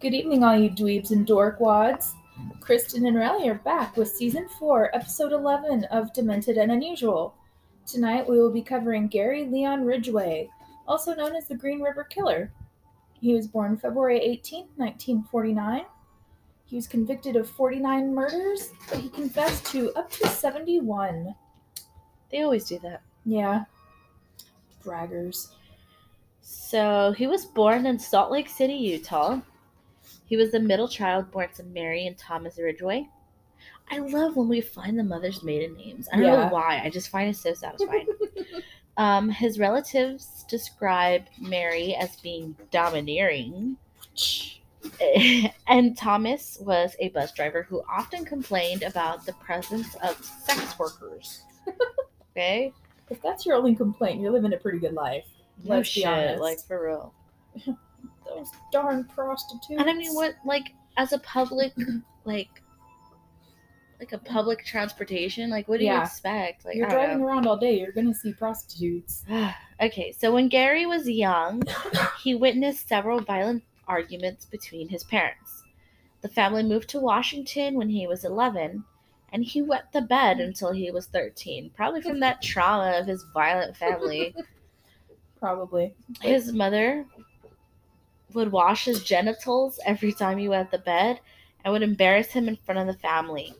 Good evening, all you dweebs and dorkwads. Kristen and Riley are back with season 4, episode 11 of Demented and Unusual. Tonight we will be covering Gary Leon Ridgway, also known as the Green River Killer. He was born February 18, 1949. He was convicted of 49 murders, but he confessed to up to 71. They always do that. Yeah. Braggers. So he was born in Salt Lake City, Utah. He was the middle child born to Mary and Thomas Ridgway. I love when we find the mother's maiden names. I don't Yeah. know why. I just find it so satisfying. um, his relatives describe Mary as being domineering. and Thomas was a bus driver who often complained about the presence of sex workers. Okay? If that's your only complaint, you're living a pretty good life. No Let's be honest. like for real. Those darn prostitutes. And I mean, what like as a public, like, like a public transportation, like what do you expect? Like, You're driving know. around all day, you're gonna see prostitutes. okay, so when Gary was young, he witnessed several violent arguments between his parents. The family moved to Washington when he was 11, and he wet the bed until he was 13, probably from that trauma of his violent family. Probably. his mother would wash his genitals every time he went to bed and would embarrass him in front of the family.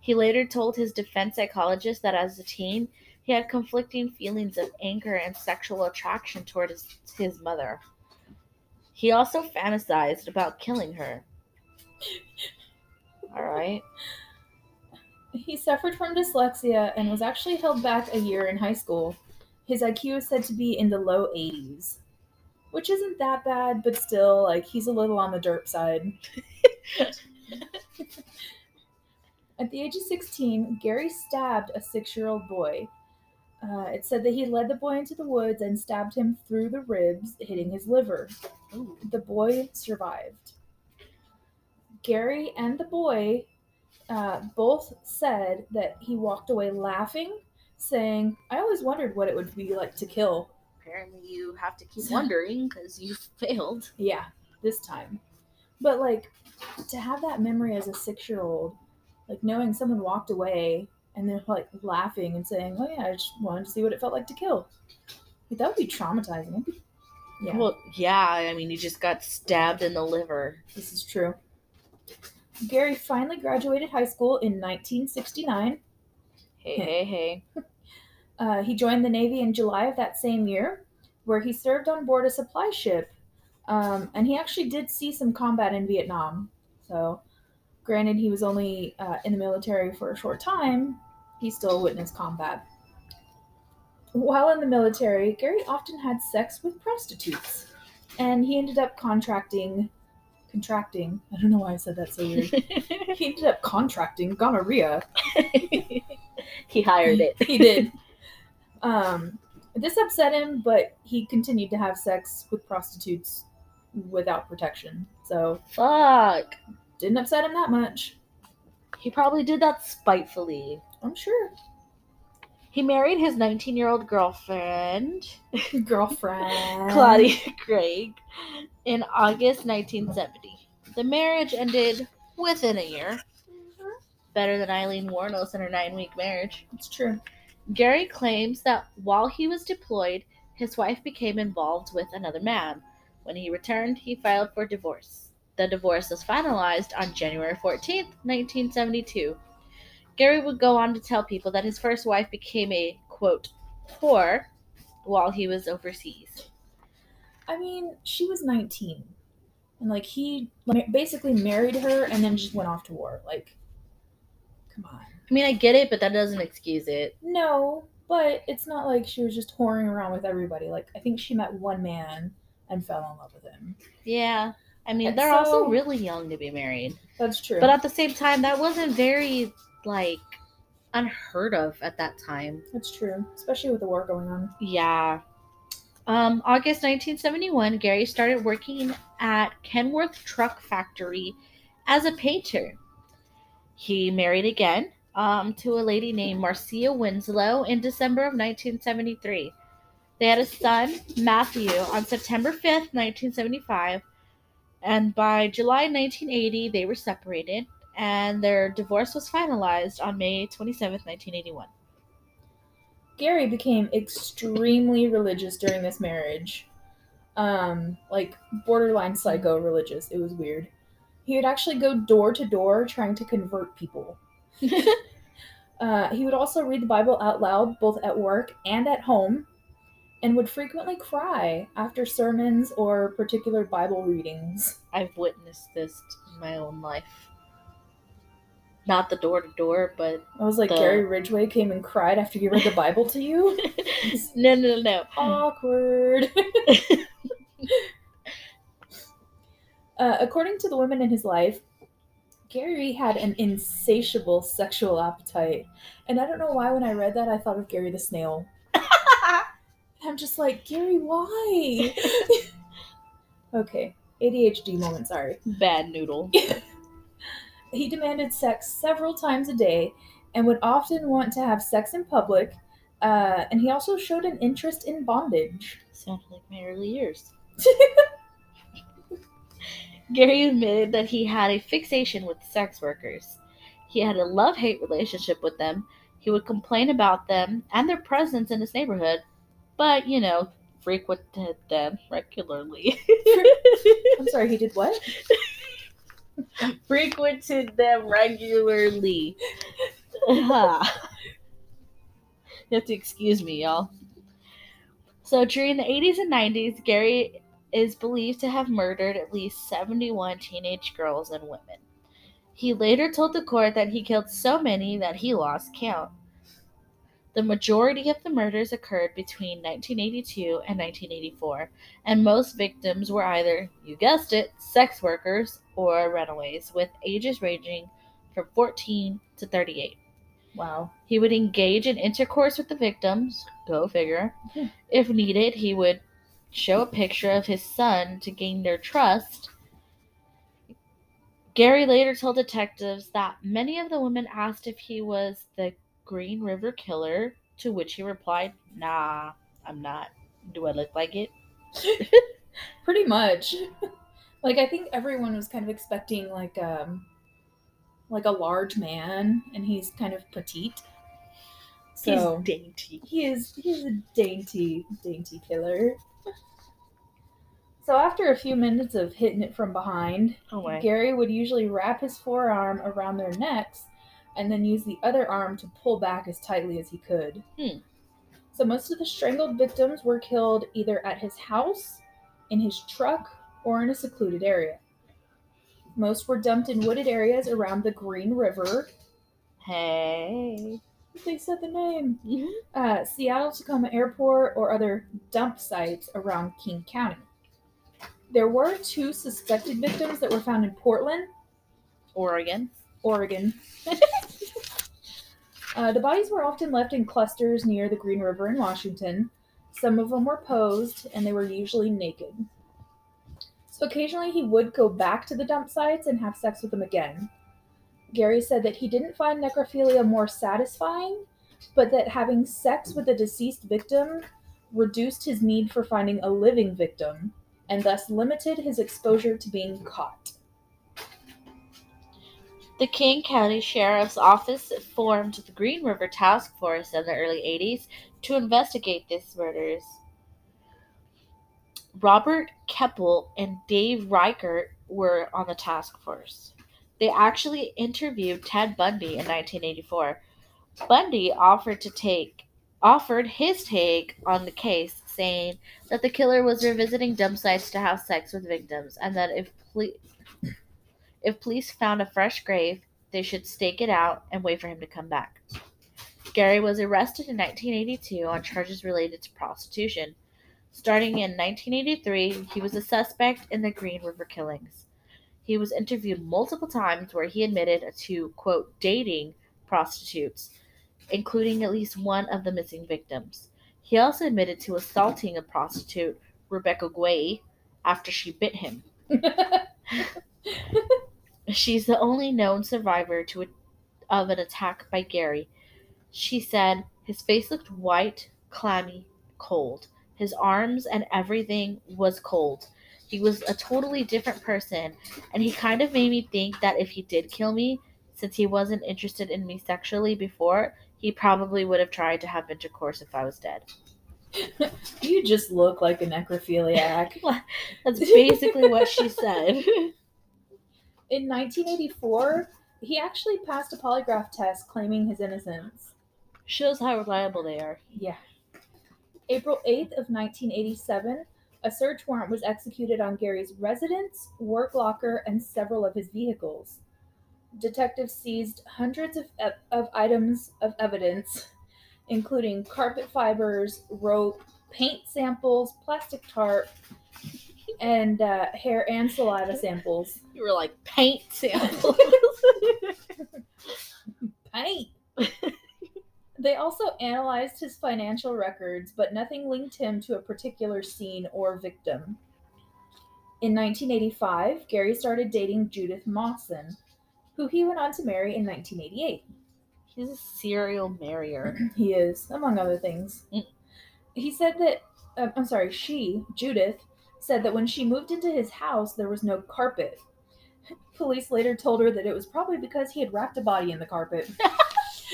He later told his defense psychologist that as a teen, he had conflicting feelings of anger and sexual attraction toward his, his mother. He also fantasized about killing her. All right. He suffered from dyslexia and was actually held back a year in high school. His IQ is said to be in the low 80s, which isn't that bad, but still, like, he's a little on the derp side. At the age of 16, Gary stabbed a six year old boy. Uh, it said that he led the boy into the woods and stabbed him through the ribs, hitting his liver. The boy survived. Gary and the boy uh, both said that he walked away laughing, saying, I always wondered what it would be like to kill. Apparently, you have to keep wondering because you failed. Yeah, this time. But, like, to have that memory as a six year old, like knowing someone walked away and then, like, laughing and saying, Oh, yeah, I just wanted to see what it felt like to kill. Like, that would be traumatizing. Be- Yeah, Well, yeah, I mean, you just got stabbed in the liver. this is true. Gary finally graduated high school in 1969. Hey, hey, hey. Uh, he joined the Navy in July of that same year, where he served on board a supply ship. Um, and he actually did see some combat in Vietnam. So, granted, he was only uh, in the military for a short time, he still witnessed combat. While in the military, Gary often had sex with prostitutes, and he ended up contracting, contracting. I don't know why I said that so weird. he ended up contracting gonorrhea. he hired it. he did. Um, this upset him, but he continued to have sex with prostitutes without protection. So Fuck. didn't upset him that much. He probably did that spitefully. I'm sure. He married his 19 year old girlfriend, Girlfriend. Claudia Craig, in August 1970. The marriage ended within a year. Better than Aileen Wuornos and her nine week marriage. It's true. Gary claims that while he was deployed, his wife became involved with another man. When he returned, he filed for divorce. The divorce was finalized on January 14, 1972. Gary would go on to tell people that his first wife became a, quote, whore while he was overseas. I mean, she was 19. And, like, he basically married her and then just went off to war. Like, come on. I mean, I get it, but that doesn't excuse it. No, but it's not like she was just whoring around with everybody. Like, I think she met one man and fell in love with him. Yeah. I mean, And they're also really young to be married. That's true. But at the same time, that wasn't very, like, unheard of at that time. That's true, especially with the war going on. Yeah. Um, August 1971, Gary started working at Kenworth Truck Factory as a painter. He married again um, to a lady named Marcia Winslow in December of 1973. They had a son, Matthew, on September 5th, 1975. And by July 1980, they were separated, and their divorce was finalized on May 27, 1981. Gary became extremely religious during this marriage. Um, like borderline psycho religious. It was weird. He would actually go door to door trying to convert people. uh, he would also read the Bible out loud, both at work and at home, and would frequently cry after sermons or particular Bible readings. I've witnessed this in my own life. Not the door to door, but I was like, The- Gary Ridgway came and cried after he read the Bible to you? no, no, no. Awkward. uh, according to the women in his life, Gary had an insatiable sexual appetite. And I don't know why when I read that I thought of Gary the Snail. I'm just like, Gary, why? okay, ADHD moment, sorry. Bad noodle. He demanded sex several times a day and would often want to have sex in public. Uh, and he also showed an interest in bondage. Sounded like my early years. Gary admitted that he had a fixation with sex workers. He had a love hate relationship with them. He would complain about them and their presence in his neighborhood, but, you know, frequented them regularly. I'm sorry, he did what? frequented them regularly. You have to excuse me, y'all. So during the 80s and 90s, Gary is believed to have murdered at least 71 teenage girls and women. He later told the court that he killed so many that he lost count. The majority of the murders occurred between 1982 and 1984, and most victims were either, you guessed it, sex workers or runaways, with ages ranging from 14 to 38. Wow. He would engage in intercourse with the victims, go figure. Hmm. If needed, he would show a picture of his son to gain their trust. Gary later told detectives that many of the women asked if he was the Green River Killer, to which he replied, Nah, I'm not. Do I look like it? Pretty much. like I think everyone was kind of expecting like um like a large man and he's kind of petite. So He's dainty. he is he's a dainty dainty killer. So after a few minutes of hitting it from behind, Oh. Gary would usually wrap his forearm around their necks and then use the other arm to pull back as tightly as he could. Hmm. So most of the strangled victims were killed either at his house, in his truck, or in a secluded area. Most were dumped in wooded areas around the Green River. Hey. They said the name. Mhm. Uh, Seattle Tacoma Airport or other dump sites around King County. There were two suspected victims that were found in Portland, Oregon. Oregon. uh, the bodies were often left in clusters near the Green River in Washington. Some of them were posed, and they were usually naked. So occasionally he would go back to the dump sites and have sex with them again. Gary said that he didn't find necrophilia more satisfying, but that having sex with a deceased victim reduced his need for finding a living victim, and thus limited his exposure to being caught. The King County Sheriff's Office formed the Green River Task Force in the early 80s to investigate these murders. Robert Keppel and Dave Reichert were on the task force. They actually interviewed Ted Bundy in 1984. Bundy offered to take offered his take on the case, saying that the killer was revisiting dump sites to have sex with victims, and that if if police found a fresh grave, they should stake it out and wait for him to come back. Gary was arrested in 1982 on charges related to prostitution. Starting in 1983, he was a suspect in the Green River killings. He was interviewed multiple times where he admitted to, quote, dating prostitutes, including at least one of the missing victims. He also admitted to assaulting a prostitute, Rebecca Guay, after she bit him. She's the only known survivor to a, of an attack by Gary. She said his face looked white, clammy, cold. His arms and everything was cold. He was a totally different person, and he kind of made me think that if he did kill me, since he wasn't interested in me sexually before, he probably would have tried to have intercourse if I was dead. You just look like a necrophiliac. That's basically what she said. In 1984, he actually passed a polygraph test claiming his innocence. Shows how reliable they are. Yeah. April 8th of 1987, a search warrant was executed on Gary's residence, work locker, and several of his vehicles. Detectives seized hundreds of, e, of items of evidence, including carpet fibers, rope, paint samples, plastic tarp, and uh, hair and saliva samples. You were like paint samples. Paint! they also analyzed his financial records, but nothing linked him to a particular scene or victim. In 1985, Gary started dating Judith Mawson, who he went on to marry in 1988. He's a serial marrier. He is, among other things. Mm. He said that, uh, I'm sorry, she, Judith, said that when she moved into his house, there was no carpet. Police later told her that it was probably because he had wrapped a body in the carpet.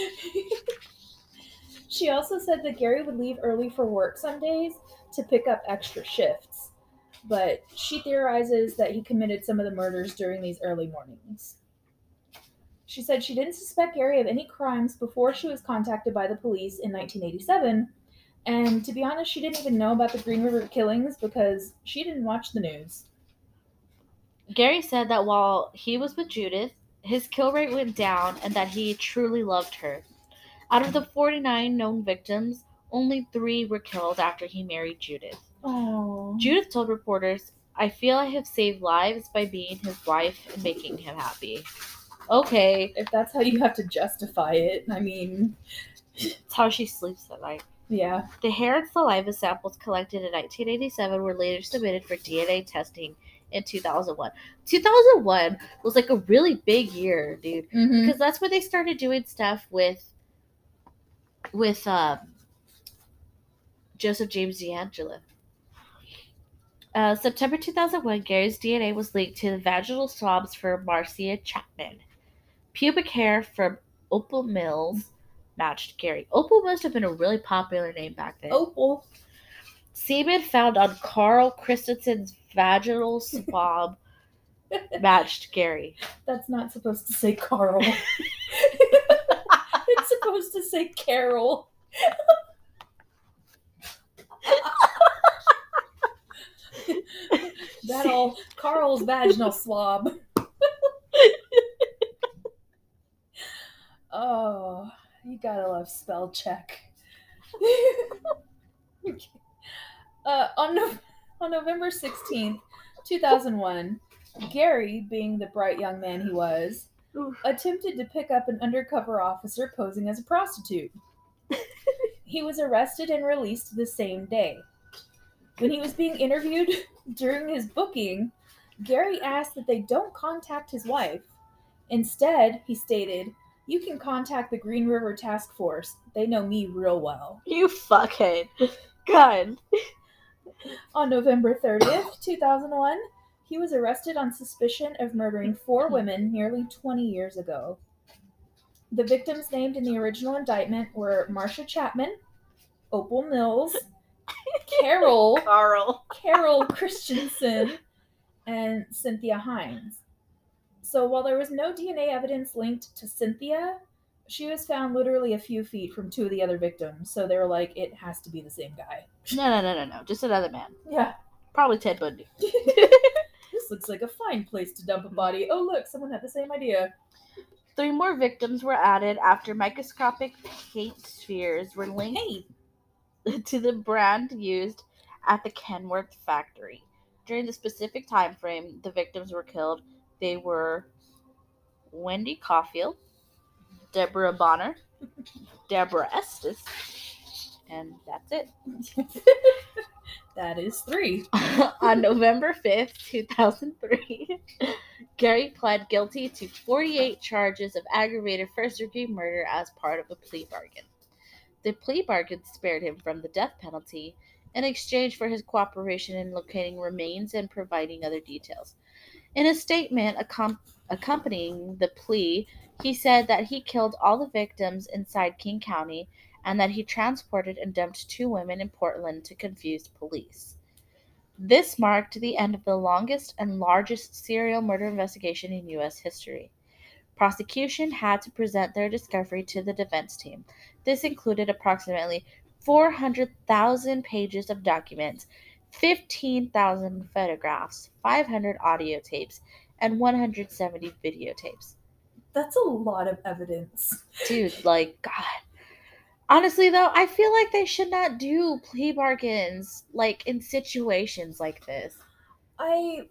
she also said that Gary would leave early for work some days to pick up extra shifts, but she theorizes that he committed some of the murders during these early mornings. She said she didn't suspect Gary of any crimes before she was contacted by the police in 1987, and to be honest, she didn't even know about the Green River killings because she didn't watch the news. Gary said that while he was with Judith, his kill rate went down and that he truly loved her. Out of the 49 known victims, only three were killed after he married Judith. Oh. Judith told reporters, I feel I have saved lives by being his wife and making him happy. Okay, If that's how you have to justify it, I mean, It's how she sleeps at night. yeah. The hair and saliva samples collected in 1987 were later submitted for DNA testing in 2001. 2001 was like a really big year, dude, Mm-hmm. because that's when they started doing stuff with with um, Joseph James DeAngelo. Uh, September 2001, Gary's DNA was linked to the vaginal swabs for Marcia Chapman. Pubic hair from Opal Mills matched Gary. Opal must have been a really popular name back then. Opal. Semen found on Carl Christensen's vaginal swab matched Gary. That's not supposed to say Carl. it's supposed to say Carol. that all Carl's vaginal swab. Oh, you gotta love spell check. uh, on, no- on November 16th, 2001, Gary, being the bright young man he was, Oof. attempted to pick up an undercover officer posing as a prostitute. he was arrested and released the same day. When he was being interviewed during his booking, Gary asked that they don't contact his wife. Instead, he stated, You can contact the Green River Task Force. They know me real well. You fuckhead. God. On November 30th, 2001, he was arrested on suspicion of murdering four women nearly 20 years ago. The victims named in the original indictment were Marcia Chapman, Opal Mills, Carol, Carl. Carol Christensen, and Cynthia Hinds. So while there was no DNA evidence linked to Cynthia, she was found literally a few feet from two of the other victims. So they were like, it has to be the same guy. No, no, no, no, no. Just another man. Yeah. Probably Ted Bundy. This looks like a fine place to dump a body. Oh, look, someone had the same idea. Three more victims were added after microscopic paint spheres were linked Hey, to the brand used at the Kenworth factory. During the specific time frame the victims were killed, they were Wendy Coffield, Deborah Bonner, Deborah Estes, and that's it. that is three. On November 5th, 2003, Gary pled guilty to 48 charges of aggravated first degree murder as part of a plea bargain. The plea bargain spared him from the death penalty in exchange for his cooperation in locating remains and providing other details. In a statement accom- accompanying the plea, he said that he killed all the victims inside King County and that he transported and dumped two women in Portland to confuse police. This marked the end of the longest and largest serial murder investigation in U.S. history. Prosecution had to present their discovery to the defense team. This included approximately 400,000 pages of documents, 15,000 photographs, 500 audio tapes, and 170 videotapes. That's a lot of evidence. Dude, like, God. Honestly, though, I feel like they should not do plea bargains like in situations like this. I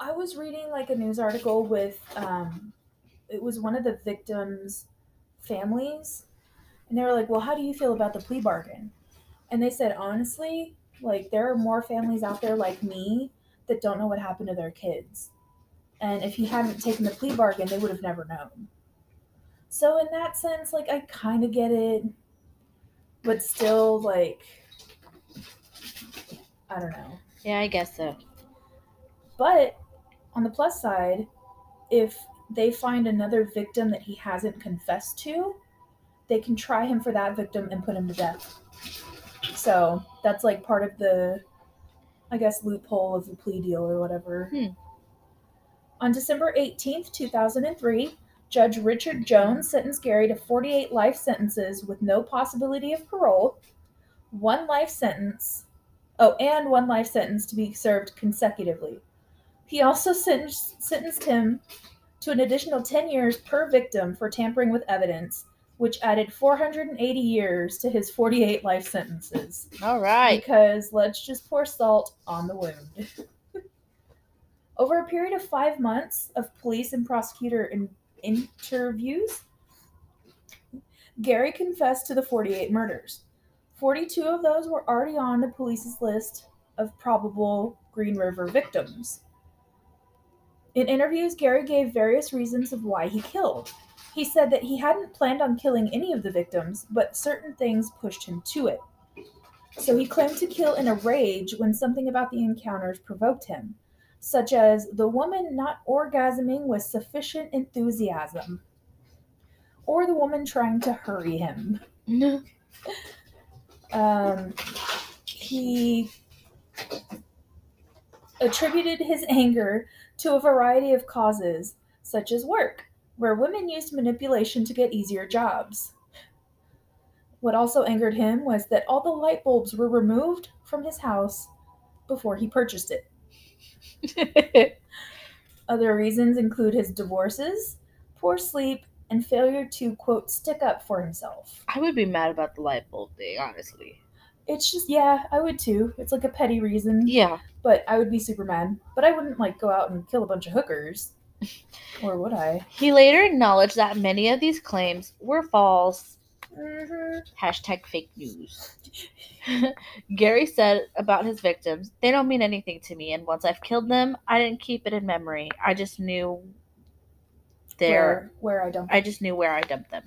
I was reading like a news article with um it was one of the victims' families and they were like, "Well, how do you feel about the plea bargain?" And they said, "Honestly, like there are more families out there like me that don't know what happened to their kids. And if he hadn't taken the plea bargain, they would have never known." So in that sense, like I kind of get it, but still like I don't know. Yeah, I guess so. But on the plus side, if they find another victim that he hasn't confessed to, they can try him for that victim and put him to death. So that's like part of the, I guess, loophole of the plea deal or whatever. Hmm. On December 18th, 2003, Judge Richard Jones sentenced Gary to 48 life sentences with no possibility of parole, one life sentence, oh, and one life sentence to be served consecutively. He also sentenced, sentenced him to an additional 10 years per victim for tampering with evidence, which added 480 years to his 48 life sentences. All right. Because let's just pour salt on the wound. Over a period of five months of police and prosecutor in- interviews, Gary confessed to the 48 murders. 42 of those were already on the police's list of probable Green River victims. In interviews, Gary gave various reasons of why he killed. He said that he hadn't planned on killing any of the victims, but certain things pushed him to it. So he claimed to kill in a rage when something about the encounters provoked him, such as the woman not orgasming with sufficient enthusiasm, or the woman trying to hurry him. No. Um, he attributed his anger to a variety of causes, such as work, where women used manipulation to get easier jobs. What also angered him was that all the light bulbs were removed from his house before he purchased it. Other reasons include his divorces, poor sleep, and failure to, quote, stick up for himself. I would be mad about the light bulb thing, honestly. It's just, yeah, I would too. It's like a petty reason. Yeah. But I would be super mad. But I wouldn't, like, go out and kill a bunch of hookers. Or would I? He later acknowledged that many of these claims were false. Mm-hmm. Hashtag fake news. Gary said about his victims, they don't mean anything to me, and once I've killed them, I didn't keep it in memory. I just knew their Where, where I don't. I just knew where I dumped them.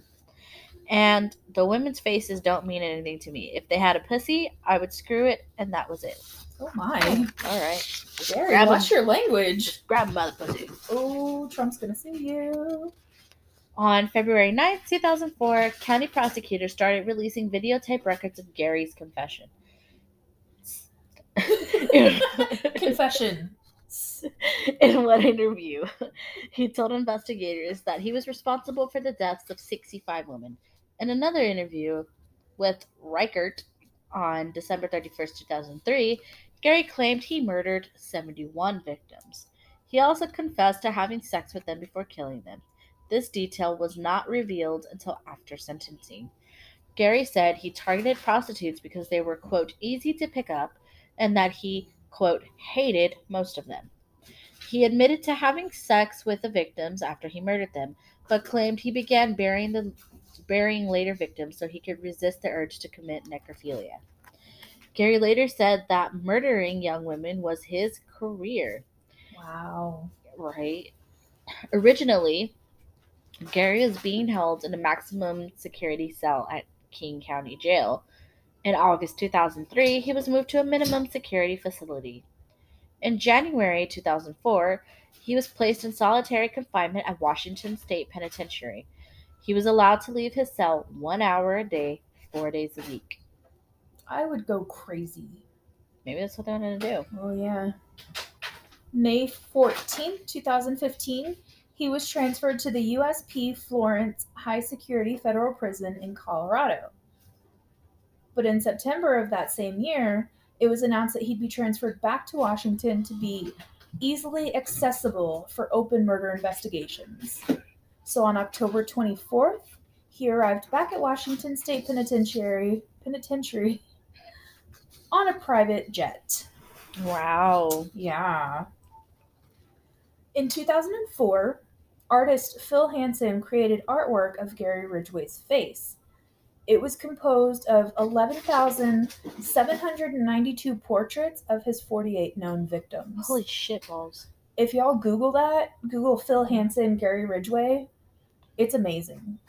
And the women's faces don't mean anything to me. If they had a pussy, I would screw it, and that was it. oh my. All right. Gary, Grab watch your language. Grab 'em by the pussy. Oh, Trump's gonna sue you. On February 9th, 2004, county prosecutors started releasing videotape records of Gary's confession. Confession. In one interview, he told investigators that he was responsible for the deaths of 65 women. In another interview with Reichert on December 31st, 2003, Gary claimed he murdered 71 victims. He also confessed to having sex with them before killing them. This detail was not revealed until after sentencing. Gary said he targeted prostitutes because they were, quote, easy to pick up and that he, quote, hated most of them. He admitted to having sex with the victims after he murdered them, but claimed he began burying the burying later victims so he could resist the urge to commit necrophilia. Gary later said that murdering young women was his career. Wow. Right. Originally, Gary was being held in a maximum security cell at King County Jail, In August 2003, he was moved to a minimum security facility. In January 2004, he was placed in solitary confinement at Washington State Penitentiary. He was allowed to leave his cell one hour a day, four days a week. I would go crazy. Maybe that's what they're going to do. Oh, yeah. May 14th, 2015, he was transferred to the USP Florence High Security Federal Prison in Colorado. But in September of that same year, it was announced that he'd be transferred back to Washington to be easily accessible for open murder investigations. So on October 24th, he arrived back at Washington State Penitentiary, penitentiary on a private jet. Wow. Yeah. In 2004, artist Phil Hansen created artwork of Gary Ridgway's face. It was composed of 11,792 portraits of his 48 known victims. Holy shit balls. If y'all Google that, Google Phil Hansen, Gary Ridgway, it's amazing.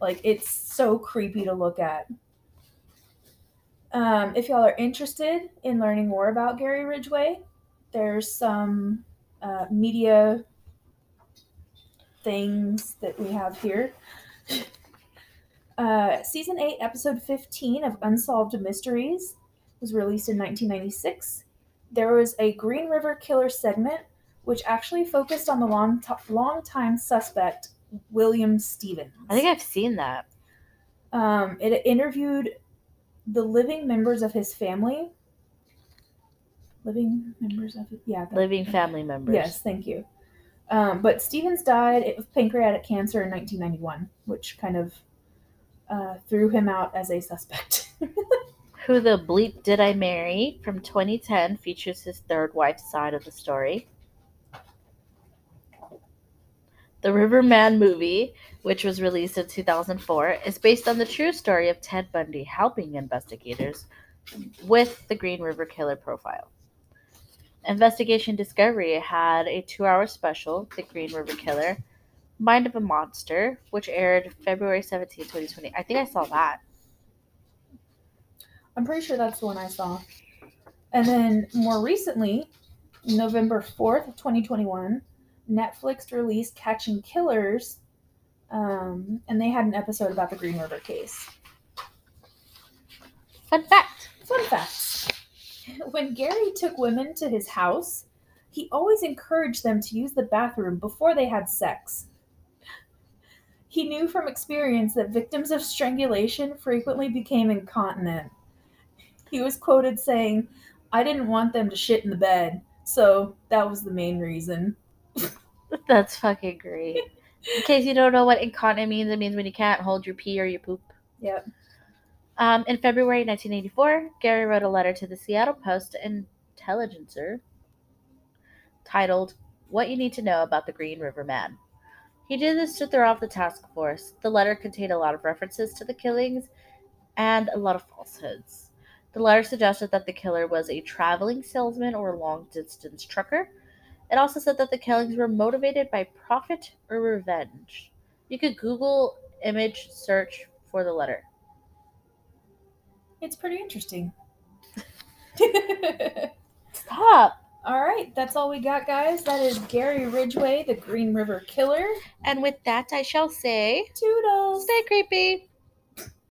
Like, it's so creepy to look at. Um, if y'all are interested in learning more about Gary Ridgway, there's some uh, media things that we have here. Uh, season 8, episode 15 of Unsolved Mysteries was released in 1996. There was a Green River Killer segment which actually focused on the long, t- long-time suspect, William Stevens. I think I've seen that. Um, it interviewed the living members of his family. Living members of it, yeah, the- Living family members. Yes, thank you. Um, but Stevens died of pancreatic cancer in 1991, which kind of uh, threw him out as a suspect. Who the Bleep Did I Marry from 2010 features his third wife's side of the story. The Riverman movie, which was released in 2004, is based on the true story of Ted Bundy helping investigators with the Green River Killer profile. Investigation Discovery had a two hour special, The Green River Killer Mind of a Monster, which aired February 17, 2020. I think I saw that. I'm pretty sure that's the one I saw. And then more recently, November 4th 2021, Netflix released Catching Killers, um, and they had an episode about the Green River case. Fun fact Fun fact. When Gary took women to his house, he always encouraged them to use the bathroom before they had sex. He knew from experience that victims of strangulation frequently became incontinent. He was quoted saying, I didn't want them to shit in the bed, so that was the main reason. That's fucking great. In case you don't know what incontinent means, it means when you can't hold your pee or your poop. Yep. Um, in February 1984, Gary wrote a letter to the Seattle Post Intelligencer titled What You Need to Know About the Green River Man. He did this to throw off the task force. The letter contained a lot of references to the killings and a lot of falsehoods. The letter suggested that the killer was a traveling salesman or long distance trucker. It also said that the killings were motivated by profit or revenge. You could Google image search for the letter. It's pretty interesting. Stop! all right, that's all we got, guys. That is Gary Ridgway, the Green River Killer. And with that, I shall say, Toodles. stay creepy.